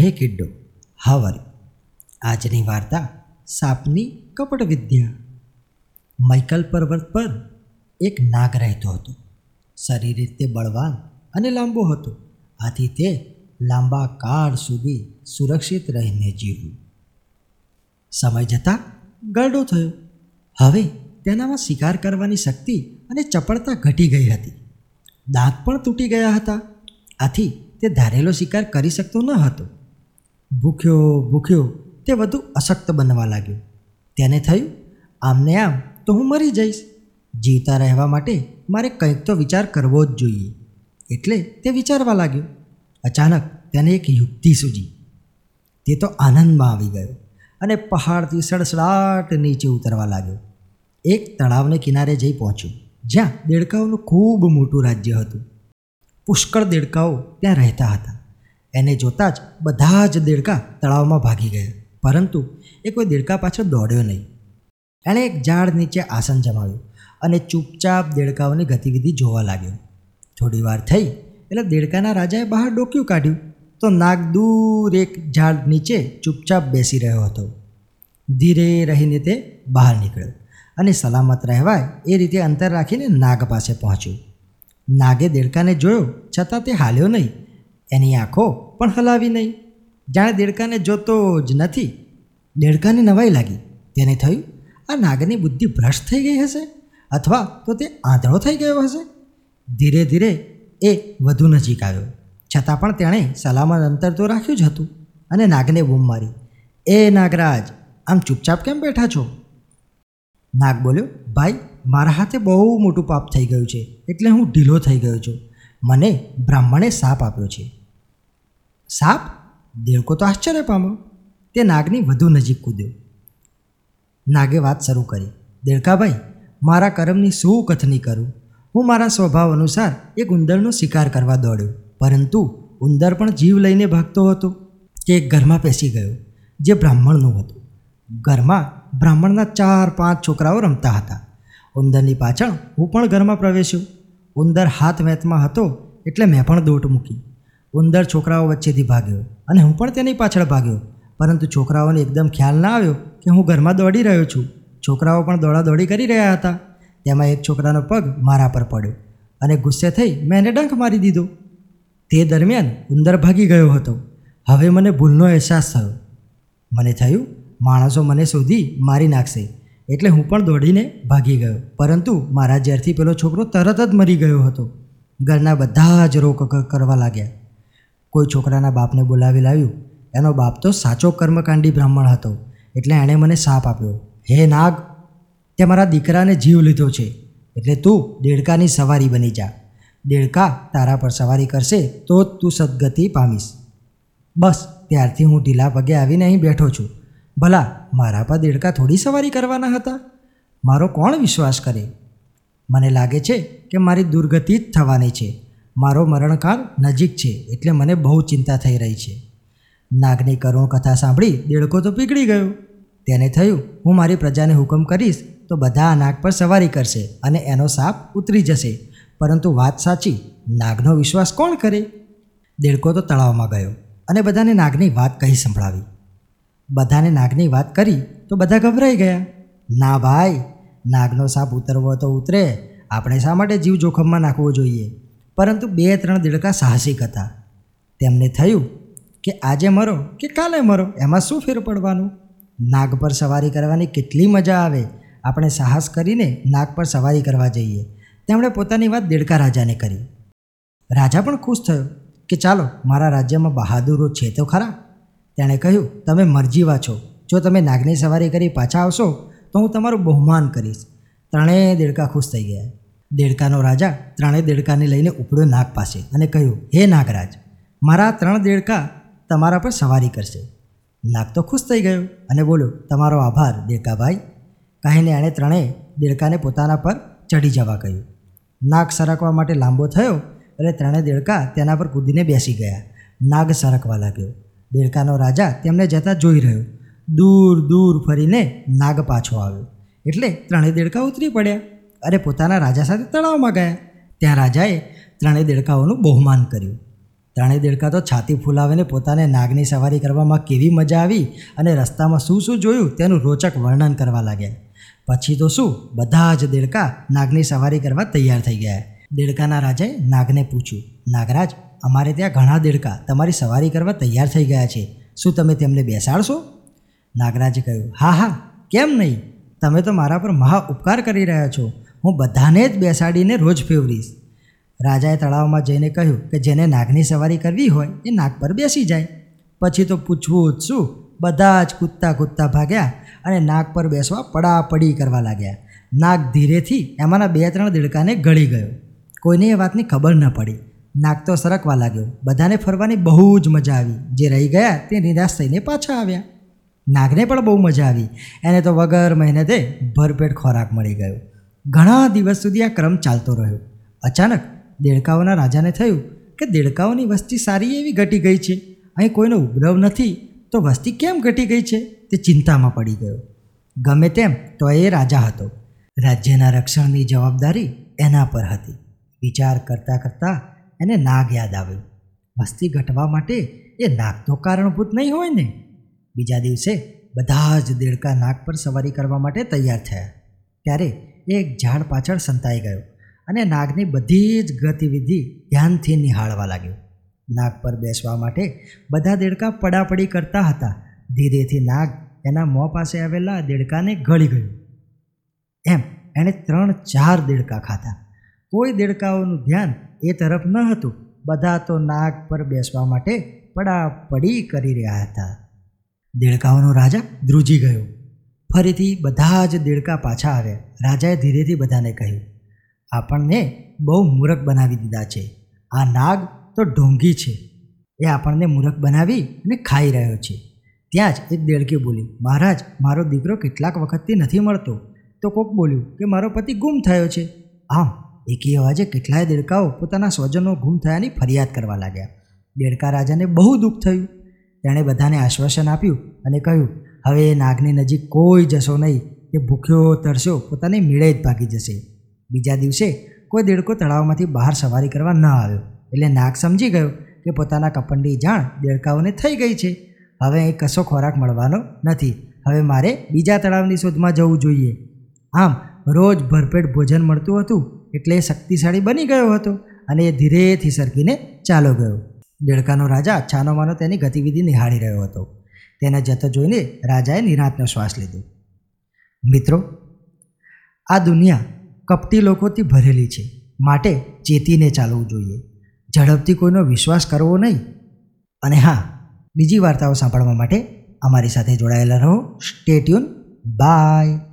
હે કિડ્ડો હાવરી આજની વાર્તા સાપની કપટ વિદ્યા. મૈકલ પર્વત પર એક નાગ રહેતો હતો. શરીર રીતે બળવાન અને લાંબો હતો. આથી તે લાંબા કાળ સુધી સુરક્ષિત રહીને જીવ્યું. સમય જતાં ગરડો થયો. હવે તેનામાં શિકાર કરવાની શક્તિ અને ચપળતા ઘટી ગઈ હતી. દાંત પણ તૂટી ગયા હતા. આથી તે ધારેલો શિકાર કરી શકતો ન હતો. ભૂખ્યો ભૂખ્યો તે વધુ અશક્ત બનવા લાગ્યો. તેને થયું, આમને આમ તો હું મરી જઈશ. જીવતા રહેવા માટે મારે કંઈક તો વિચાર કરવો જ જોઈએ. એટલે તે વિચારવા લાગ્યો. અચાનક તેને એક યુક્તિ સૂજી. તે તો આનંદમાં આવી ગયો અને પહાડથી સડસડાટ નીચે ઉતરવા લાગ્યો. એક તળાવને કિનારે જઈ પહોંચ્યો, જ્યાં દેડકાઓનું ખૂબ મોટું રાજ્ય હતું. પુષ્કળ દેડકાઓ ત્યાં રહેતા હતા. એને જોતાં જ બધા જ દેડકા તળાવમાં ભાગી ગયા. પરંતુ એ કોઈ દેડકા પાછળ દોડ્યો નહીં. એણે એક ઝાડ નીચે આસન જમાવ્યું અને ચૂપચાપ દેડકાઓની ગતિવિધિ જોવા લાગ્યો. થોડી વાર થઈ એટલે દેડકાના રાજાએ બહાર ડોક્યું કાઢ્યું તો નાગ દૂર એક ઝાડ નીચે ચૂપચાપ બેસી રહ્યો હતો. ધીરે રહીને તે બહાર નીકળ્યો અને સલામત રહેવાય એ રીતે અંતર રાખીને નાગ પાસે પહોંચ્યું. નાગે દેડકાને જોયો, છતાં તે હાલ્યો નહીં એની આંખો પણ હલાવી નહીં. જાણે દેડકાને જોતો જ નથી. દેડકાને નવાઈ લાગી. તેને થયું, આ નાગની બુદ્ધિ ભ્રષ્ટ થઈ ગઈ હશે? અથવા તો તે આંધળો થઈ ગયો હશે? ધીરે ધીરે એ વધુ નજીક આવ્યો. છતાં પણ તેણે સલામત અંતર તો રાખ્યું જ હતું. અને નાગને બૂમ મારી, એ નાગરાજ, આમ ચૂપચાપ કેમ બેઠા છો? નાગ બોલ્યો, ભાઈ, મારા હાથે બહુ મોટું પાપ થઈ ગયું છે. એટલે હું ઢીલો થઈ ગયો છું. મને બ્રાહ્મણે સાપ આપ્યો છે. સાપ દેડકો તો આશ્ચર્ય પામ્યો. તે નાગની વધુ નજીક કૂદ્યો. નાગે વાત શરૂ કરી. દેડકાભાઈ, મારા કર્મની શું કથની કરું? હું મારા સ્વભાવ અનુસાર એક ઉંદરનો શિકાર કરવા દોડ્યો. પરંતુ ઉંદર પણ જીવ લઈને ભાગતો હતો. તે એક ઘરમાં પેસી ગયો, જે બ્રાહ્મણનું હતું. ઘરમાં બ્રાહ્મણના ચાર પાંચ છોકરાઓ રમતા હતા. ઉંદરની પાછળ હું પણ ઘરમાં પ્રવેશ્યો. ઉંદર હાથ વેતમાં હતો એટલે મેં પણ દોટ મૂકી. ઉંદર છોકરાઓ વચ્ચેથી ભાગ્યો અને હું પણ તેની પાછળ ભાગ્યો. પરંતુ છોકરાઓને એકદમ ખ્યાલ ના આવ્યો કે હું ઘરમાં દોડી રહ્યો છું. છોકરાઓ પણ દોડાદોડી કરી રહ્યા હતા. તેમાં એક છોકરાનો પગ મારા પર પડ્યો અને ગુસ્સે થઈ મેં એને ડંખ મારી દીધો. તે દરમિયાન ઉંદર ભાગી ગયો હતો. હવે મને ભૂલનો અહેસાસ થયો. મને થયું, માણસો મને શોધી મારી નાખશે. એટલે હું પણ દોડીને ભાગી ગયો. પરંતુ મારા ઝેરથી પેલો છોકરો તરત જ મરી ગયો હતો. ઘરના બધા જ રોક કરવા લાગ્યા. કોઈ છોકરાના બાપને બોલાવી લાવ્યું. એનો બાપ તો સાચો કર્મકાંડી બ્રાહ્મણ હતો. એટલે એણે મને સાપ આપ્યો. હે નાગ, તે મારા દીકરાને જીવ લીધો છે. એટલે તું દેડકાની સવારી બની જા. દેડકા તારા પર સવારી કરશે તો જ તું સદગતિ પામીશ. બસ, ત્યારથી હું ઢીલા પગે આવીને અહીં બેઠો છું. ભલા, મારા પર દેડકા થોડી સવારી કરવાના હતા? મારો કોણ વિશ્વાસ કરે? મને લાગે છે કે મારી દુર્ગતિ જ થવાની છે. મારો મરણકાળ નજીક છે એટલે મને બહુ ચિંતા થઈ રહી છે. નાગની કરુણ કથા સાંભળી દેડકો તો પીગળી ગયો. તેને થયું, હું મારી પ્રજાને હુકમ કરીશ તો બધા આ નાગ પર સવારી કરશે અને એનો સાપ ઉતરી જશે. પરંતુ વાત સાચી, નાગનો વિશ્વાસ કોણ કરે? દેડકો તો તળાવમાં ગયો અને બધાને નાગની વાત કહી સંભળાવી. બધાને નાગની વાત કરી તો બધા ગભરાઈ ગયા. ના ભાઈ, નાગનો સાપ ઉતરવો તો ઉતરે. આપણે શા માટે જીવ જોખમમાં નાખવો જોઈએ? પરંતુ બે ત્રણ દેડકા સાહસિક હતા. તેમને થયું કે આજે મરો કે કાલે મરો, એમાં શું ફેર પડવાનું? નાગ પર સવારી કરવાની કેટલી મજા આવે. આપણે સાહસ કરીને નાગ પર સવારી કરવા જઈએ. તેમણે પોતાની વાત દેડકા રાજાને કરી. રાજા પણ ખુશ થયો કે ચાલો, મારા રાજ્યમાં બહાદુરો છે તો ખરા. તેણે કહ્યું, તમે મરજીવા છો. જો તમે નાગની સવારી કરી પાછા આવશો, તો હું તમારું બહુમાન કરીશ. ત્રણેય દેડકા ખુશ થઈ ગયા. દેડકાનો રાજા ત્રણેય દેડકાને લઈને ઉપડ્યો નાગ પાસે અને કહ્યું, હે નાગરાજ, મારા ત્રણ દેડકા તમારા પર સવારી કરશે. નાગ તો ખુશ થઈ ગયો અને બોલ્યો, તમારો આભાર, દેડકાભાઈ. કહીને એણે ત્રણેય દેડકાને પોતાના પર ચડી જવા કહ્યું. નાગ સરકવા માટે લાંબો થયો એટલે ત્રણેય દેડકા તેના પર કૂદીને બેસી ગયા. નાગ સરકવા લાગ્યો. દેડકાનો રાજા તેમને જતા જોઈ રહ્યો. દૂર દૂર ફરીને નાગ પાછો આવ્યો. એટલે ત્રણેય દેડકા ઉતરી પડ્યા. અને પોતાના રાજા સાથે તળાવમાં ગયા. ત્યાં રાજાએ ત્રણેય દેડકાઓનું બહુમાન કર્યું. ત્રણેય દેડકા તો છાતી ફૂલાવીને પોતાને નાગની સવારી કરવામાં કેવી મજા આવી અને રસ્તામાં શું શું જોયું તેનું રોચક વર્ણન કરવા લાગ્યા. પછી તો શું, બધા જ દેડકા નાગની સવારી કરવા તૈયાર થઈ ગયા. દેડકાના રાજાએ નાગને પૂછ્યું, નાગરાજ, અમારે ત્યાં ઘણા દેડકા તમારી સવારી કરવા તૈયાર થઈ ગયા છે. શું તમે તેમને બેસાડશો? નાગરાજે કહ્યું, હા હા, કેમ નહીં? તમે તો મારા પર મહા ઉપકાર કરી રહ્યા છો. હું બધાને જ બેસાડીને રોજ ફેવરીશ. રાજાએ તળાવમાં જઈને કહ્યું કે જેને નાગની સવારી કરવી હોય એ નાગ પર બેસી જાય. પછી તો પૂછવું જ શું? બધા જ કૂદતા કૂદતા ભાગ્યા અને નાગ પર બેસવા પડાપડી કરવા લાગ્યા. નાગ ધીરેથી એમાંના બે ત્રણ દેડકાને ગળી ગયો. કોઈને એ વાતની ખબર ન પડી. નાગ તો સરકવા લાગ્યો. બધાને ફરવાની બહુ જ મજા આવી. જે રહી ગયા તે નિરાશ થઈને પાછા આવ્યા. નાગને પણ બહુ મજા આવી. એને તો વગર મહેનતે ભરપેટ ખોરાક મળી ગયો. ઘણા દિવસ સુધી આ ક્રમ ચાલતો રહ્યો. અચાનક દેડકાઓના રાજાને થયું કે દેડકાઓની વસ્તી સારી એવી ઘટી ગઈ છે. અહીં કોઈનો ઉપદ્રવ નથી, તો વસ્તી કેમ ઘટી ગઈ છે તે ચિંતામાં પડી ગયો. ગમે તેમ તો એ રાજા હતો. રાજ્યના રક્ષણની જવાબદારી એના પર હતી. વિચાર કરતાં કરતાં એને નાગ યાદ આવ્યું. વસ્તી ઘટવા માટે એ નાગ તો કારણભૂત નહીં હોય ને. બીજા દિવસે બધા જ દેડકા નાગ પર સવારી કરવા માટે તૈયાર થયા. ત્યારે એક ઝાડ પાછળ સંતાઈ ગયો અને નાગની બધી જ ગતિવિધિ ધ્યાનથી નિહાળવા લાગ્યો. નાગ પર બેસવા માટે બધા દેડકા પડાપડી કરતા હતા. ધીરેથી નાગ એના મોં પાસે આવેલા દેડકાને ગળી ગયું. એમ એણે ત્રણ ચાર દેડકા ખાધા. કોઈ દેડકાઓનું ધ્યાન એ તરફ ન હતું. બધા તો નાગ પર બેસવા માટે પડાપડી કરી રહ્યા હતા. દેડકાઓનો રાજા ધ્રુજી ગયો. ફરીથી બધા જ દેડકા પાછા આવ્યા. રાજાએ ધીરેથી બધાને કહ્યું, આપણને બહુ મૂરખ બનાવી દીધા છે. આ નાગ તો ઢોંગી છે. એ આપણને મૂરખ બનાવી અને ખાઈ રહ્યો છે. ત્યાં જ એક દેડકી બોલી, મહારાજ, મારો દીકરો કેટલાક વખતથી નથી મળતો. તો કોક બોલ્યું, કે મારો પતિ ગુમ થયો છે. આમ, એકી અવાજે કેટલાય દેડકાઓ પોતાના સ્વજનો ગુમ થયાની ફરિયાદ કરવા લાગ્યા. દેડકા રાજાને બહુ દુઃખ થયું. તેણે બધાને આશ્વાસન આપ્યું અને કહ્યું હવે એ નાગની નજીક કોઈ જશો નહીં. કે ભૂખ્યો તરસ્યો, પોતાની મેળે જ ભાગી જશે. બીજા દિવસે કોઈ દેડકો તળાવમાંથી બહાર સવારી કરવા ન આવ્યો. એટલે નાગ સમજી ગયો કે પોતાના કપંડી જાણ દેડકાઓને થઈ ગઈ છે. હવે અહીં કશો ખોરાક મળવાનો નથી. હવે મારે બીજા તળાવની શોધમાં જવું જોઈએ. આમ રોજ ભરપેટ ભોજન મળતું હતું એટલે એ શક્તિશાળી બની ગયો હતો અને એ ધીરેથી સરકીને ચાલો ગયો. દેડકાનો રાજા છાનોમાનો તેની ગતિવિધિ નિહાળી રહ્યો હતો. તેના જતો જોઈને રાજાએ નિરાંતનો શ્વાસ લીધો. મિત્રો, આ દુનિયા કપટી લોકોથી ભરેલી છે. માટે ચેતીને ચાલવું જોઈએ. ઝડપથી કોઈનો વિશ્વાસ કરવો નહીં. અને હા, બીજી વાર્તાઓ સાંભળવા માટે અમારી સાથે જોડાયેલા રહો. Stay tuned by